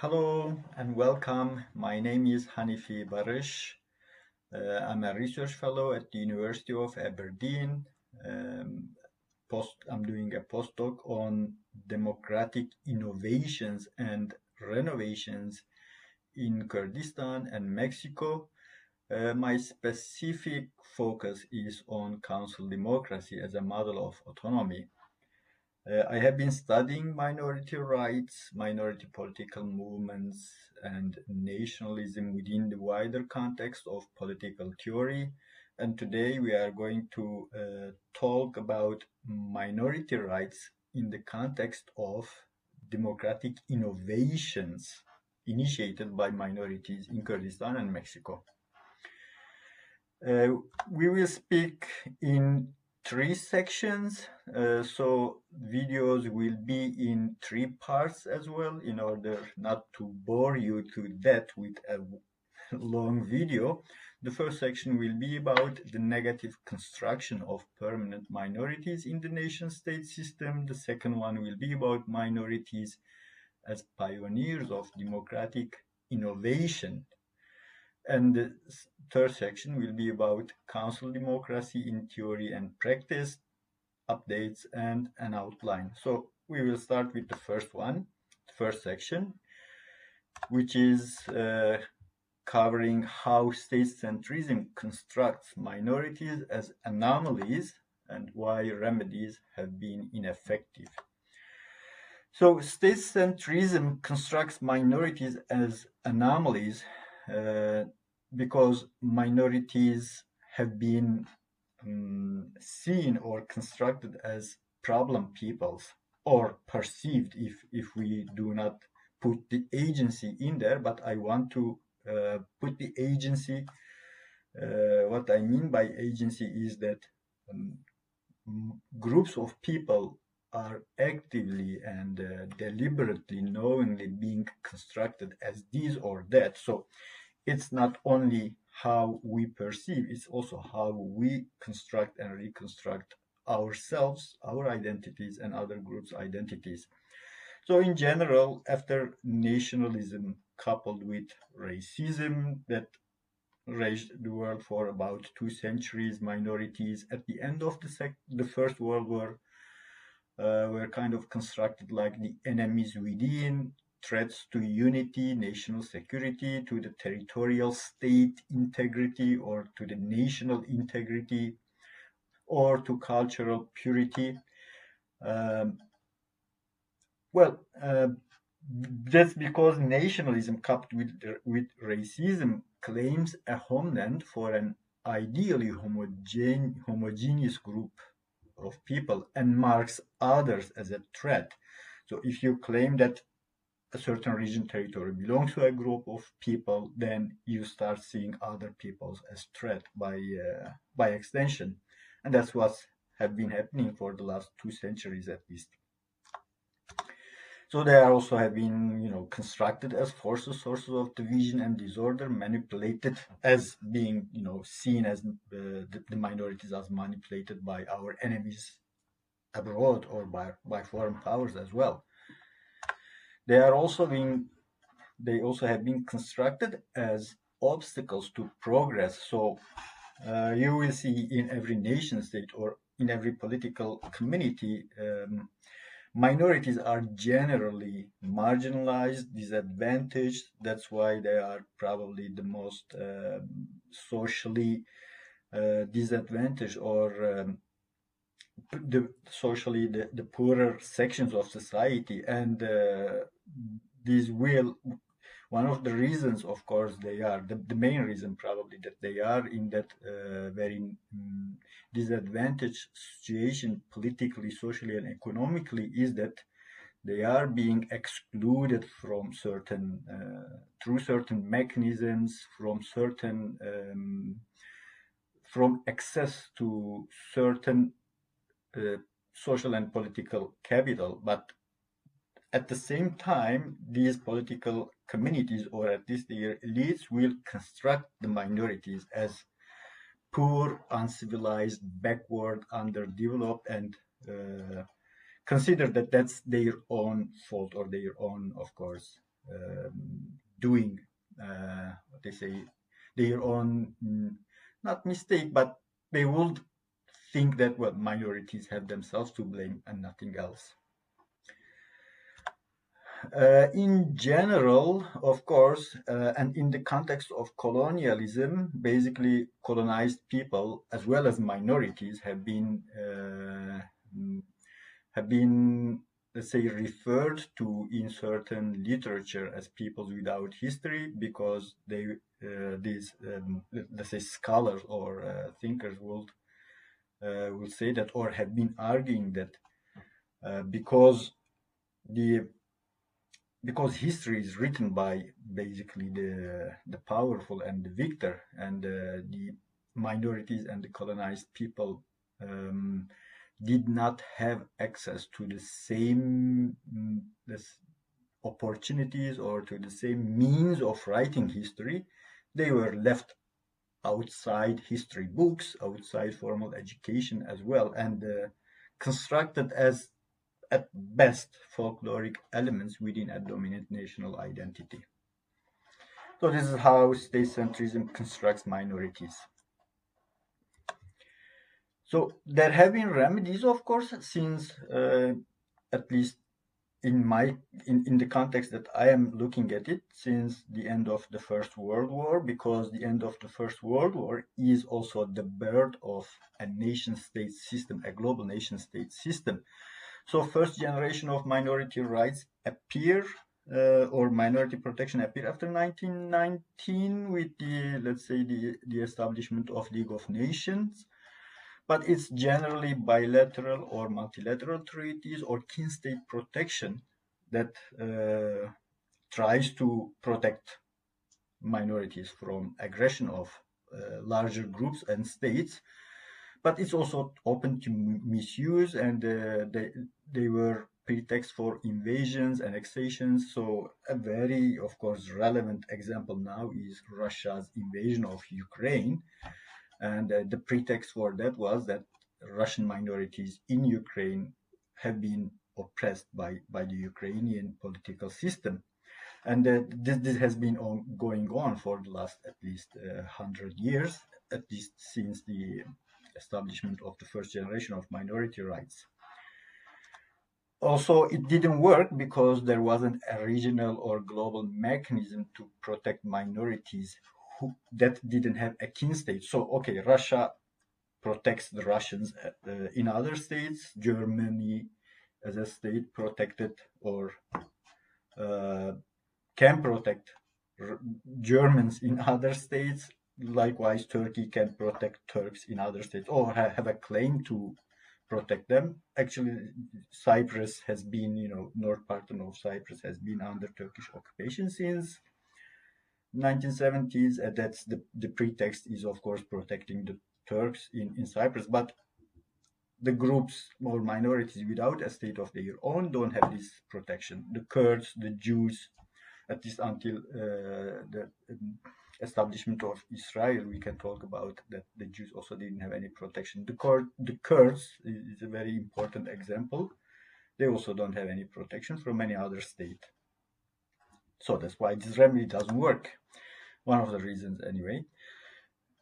hello and welcome. My name is Hanifi Baris. Uh, I'm a research fellow at the University of Aberdeen. Um, post, I'm doing a postdoc on democratic innovations and renovations in Kurdistan and Mexico. Uh, my specific focus is on council democracy as a model of autonomy. Uh, I have been studying minority rights, minority political movements, and nationalism within the wider context of political theory. And today we are going to uh, talk about minority rights in the context of democratic innovations initiated by minorities in Kurdistan and Mexico. Uh, we will speak in three sections. Uh, so videos will be in three parts as well in order not to bore you to death with a long video. The first section will be about the negative construction of permanent minorities in the nation state system. The second one will be about minorities as pioneers of democratic innovation and the third section will be about council democracy in theory and practice, updates, and an outline. So we will start with the first one, the first section, which is uh, covering how state centrism constructs minorities as anomalies and why remedies have been ineffective. So state centrism constructs minorities as anomalies because minorities have been um, seen or constructed as problem peoples or perceived if if we do not put the agency in there. But i want to uh, put the agency uh, what i mean by agency is that um, groups of people are actively and uh, deliberately knowingly being constructed as this or that. So it's not only how we perceive, it's also how we construct and reconstruct ourselves, our identities, and other groups' identities. So, in general, after nationalism coupled with racism that raged the world for about two centuries, minorities at the end of the, the First World War uh, were kind of constructed like the enemies within, threats to unity, national security, to the territorial state integrity, or to the national integrity, or to cultural purity. Um, well, uh, that's because nationalism coupled with, with racism claims a homeland for an ideally homogene, homogeneous group of people and marks others as a threat. So if you claim that a certain region territory belongs to a group of people, then you start seeing other peoples as threat by uh, by extension, and that's what's have been happening for the last two centuries at least. So they are also have been, you know, constructed as forces, sources of division and disorder, manipulated as being, you know, seen as uh, the, the minorities as manipulated by our enemies abroad or by by foreign powers as well. They are also being, they also have been constructed as obstacles to progress. So uh, you will see in every nation state or in every political community, um, minorities are generally marginalized, disadvantaged. That's why they are probably the most uh, socially uh, disadvantaged or um, the socially the, the poorer sections of society. And uh, these will one of the reasons of course they are the, the main reason probably that they are in that uh, very um, disadvantaged situation politically socially and economically is that they are being excluded from certain uh, through certain mechanisms from certain um, from access to certain social and political capital but at the same time, these political communities, or at least their elites, will construct the minorities as poor, uncivilized, backward, underdeveloped, and uh, consider that that's their own fault or their own, of course, um, doing uh, what they say their own mm, not mistake, but they would think that well minorities have themselves to blame and nothing else. Uh, in general, of course, uh, and in the context of colonialism, basically colonized people as well as minorities have been uh, have been let's say referred to in certain literature as peoples without history because they uh, these um, let's say scholars or uh, thinkers would will say that or have been arguing that because the because history is written by basically the the powerful and the victor and uh, the minorities and the colonized people um, did not have access to the same mm, this opportunities or to the same means of writing history. They were left outside history books outside formal education as well and uh, constructed as at best folkloric elements within a dominant national identity. So this is how state centrism constructs minorities. So there have been remedies, of course, since uh, at least in my in, in the context that I am looking at it since the end of the First World War, because the end of the First World War is also the birth of a nation state system, a global nation state system so first generation of minority rights appear uh, or minority protection appear after 1919 with the, let's say, the, the establishment of League of Nations. But it's generally bilateral or multilateral treaties or kin state protection that uh, tries to protect minorities from aggression of uh, larger groups and states. But it's also open to misuse and uh, they they were pretext for invasions annexations so a very of course relevant example now is russia's invasion of ukraine and uh, the pretext for that was that russian minorities in ukraine have been oppressed by by the ukrainian political system and uh, this, this has been on, going on for the last at least uh, 100 years at least since the establishment of the first generation of minority rights. Also, it didn't work because there wasn't a regional or global mechanism to protect minorities who, that didn't have a kin state. So, okay, Russia protects the Russians uh, in other states. Germany, as a state, protected or uh, can protect Germans in other states likewise, Turkey can protect Turks in other states or have a claim to protect them. Actually, Cyprus has been, you know, north part of Cyprus has been under Turkish occupation since 1970s. And that's the, the pretext is, of course, protecting the Turks in, in Cyprus. But the groups or minorities without a state of their own don't have this protection. The Kurds, the Jews, at least until uh, the establishment of Israel, we can talk about that the Jews also didn't have any protection. The, the Kurds is a very important example. They also don't have any protection from any other state. So that's why this remedy doesn't work. One of the reasons, anyway.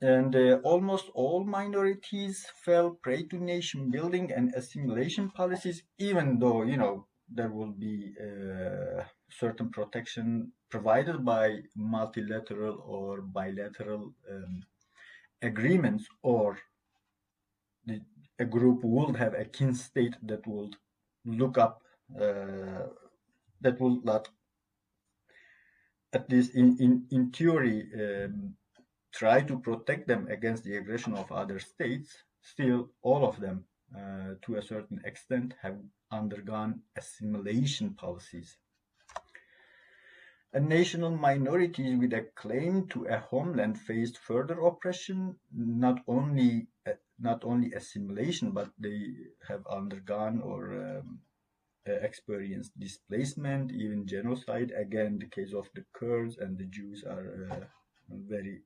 And uh, almost all minorities fell prey to nation building and assimilation policies, even though, you know, there will be uh, certain protection provided by multilateral or bilateral um, agreements or the, a group would have a kin state that would look up uh, that will not at least in, in, in theory um, try to protect them against the aggression of other states still all of them uh, to a certain extent have undergone assimilation policies. And national minorities with a claim to a homeland faced further oppression, not only uh, not only assimilation, but they have undergone or um, experienced displacement, even genocide. Again, the case of the Kurds and the Jews are uh, very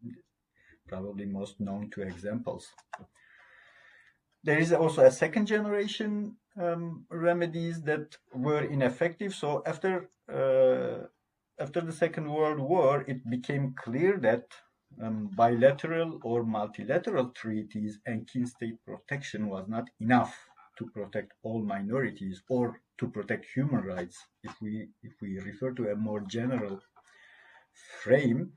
probably most known two examples. There is also a second generation um, remedies that were ineffective. So after uh, after the Second World War, it became clear that um, bilateral or multilateral treaties and kin state protection was not enough to protect all minorities or to protect human rights if we if we refer to a more general frame.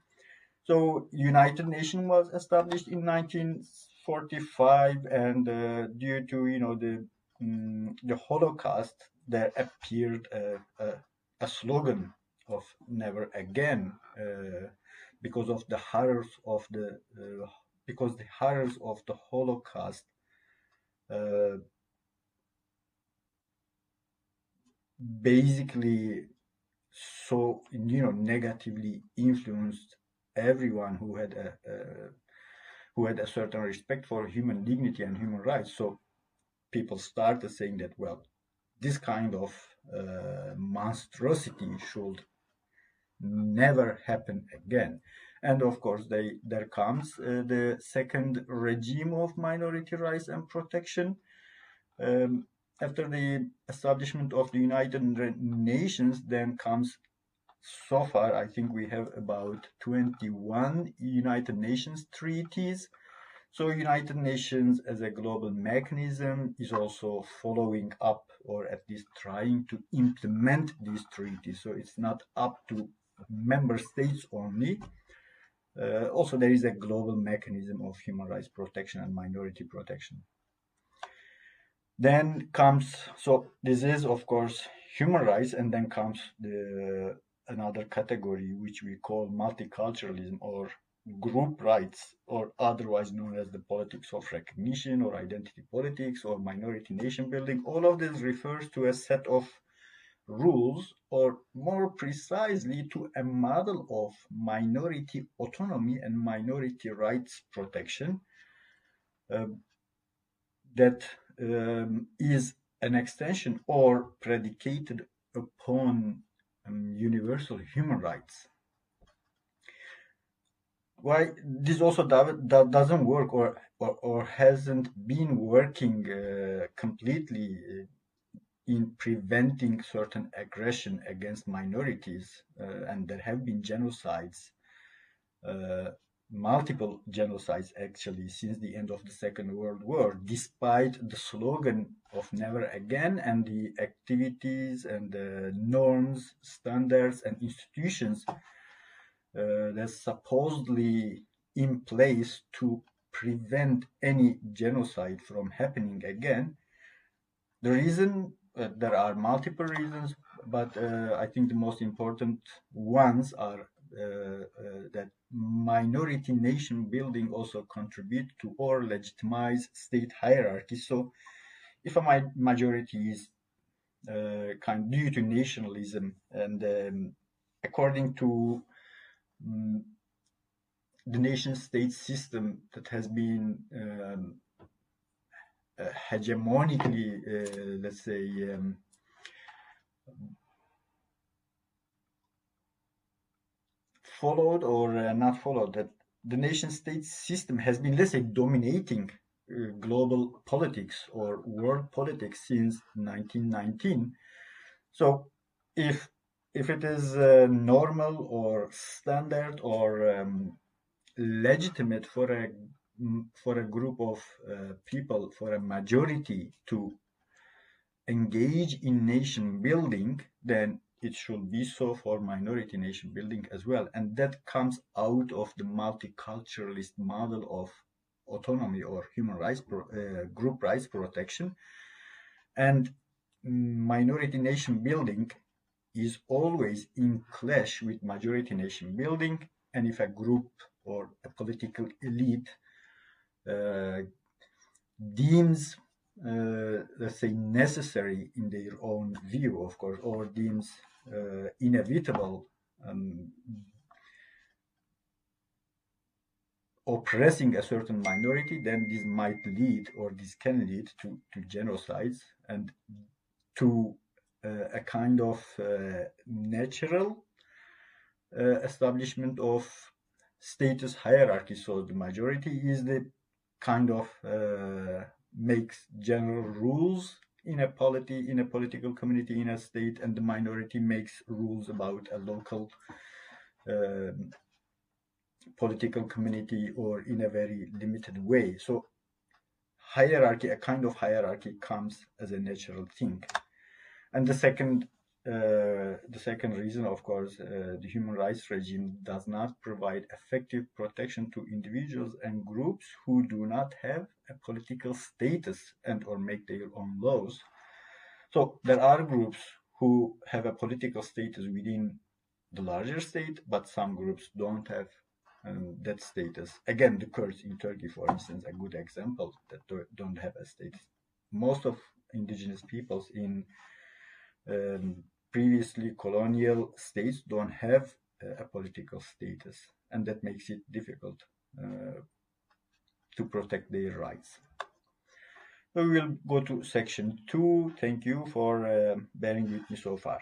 So united nations was established in 1945 and uh, due to you know the um, the holocaust there appeared a, a, a slogan of never again uh, because of the horrors of the uh, because the horrors of the holocaust uh, basically so you know negatively influenced everyone who had a, a who had a certain respect for human dignity and human rights. So people started saying that well this kind of uh, monstrosity should never happen again. And of course they there comes uh, the second regime of minority rights and protection. Um, after the establishment of the United Nations, then comes so far, I think we have about 21 United Nations treaties. So United Nations as a global mechanism is also following up or at least trying to implement these treaties. So it's not up to member states only. Uh, also, there is a global mechanism of human rights protection and minority protection. Then comes, so this is of course human rights, and then comes the another category which we call multiculturalism or group rights, or otherwise known as the politics of recognition or identity politics or minority nation building. All of this refers to a set of rules, or more precisely, to a model of minority autonomy and minority rights protection uh, that um, is an extension or predicated upon um, universal human rights. Why this also doesn't work or, or, or hasn't been working uh, completely uh, in preventing certain aggression against minorities, uh, and there have been genocides uh, multiple genocides actually since the end of the Second World War, despite the slogan of never again and the activities and the norms, standards, and institutions uh, that supposedly in place to prevent any genocide from happening again. The reason uh, there are multiple reasons, but uh, I think the most important ones are that minority nation building also contribute to or legitimize state hierarchy. So if a majority is uh, kind due to nationalism and um, according to um, the nation state system that has been um, uh, hegemonically, uh, let's say, um, followed or uh, not followed that the nation state system has been, let's say, dominating uh, global politics or world politics since 1919. So if if it is uh, normal or standard or um, legitimate for a for a group of uh, people, for a majority to engage in nation building, then it should be so for minority nation building as well. And that comes out of the multiculturalist model of autonomy or human rights, uh, group rights protection. And minority nation building is always in clash with majority nation building. And if a group or a political elite uh, deems let's say necessary in their own view of course or deems uh, inevitable um, oppressing a certain minority, then this might lead or this can lead to, to genocides and to uh, a kind of uh, natural uh, establishment of status hierarchy. So the majority is the kind of uh, makes general rules in a polity, in a political community, in a state, and the minority makes rules about a local um, political community or in a very limited way. So hierarchy, a kind of hierarchy comes as a natural thing. And the second uh, the second reason, of course, uh, the human rights regime does not provide effective protection to individuals and groups who do not have a political status and or make their own laws. So there are groups who have a political status within the larger state, but some groups don't have um, that status. Again, the Kurds in Turkey, for instance, a good example that don't have a status. Most of indigenous peoples in um, previously colonial states don't have a political status, and that makes it difficult uh, to protect their rights. We will go to section two. Thank you for uh, bearing with me so far.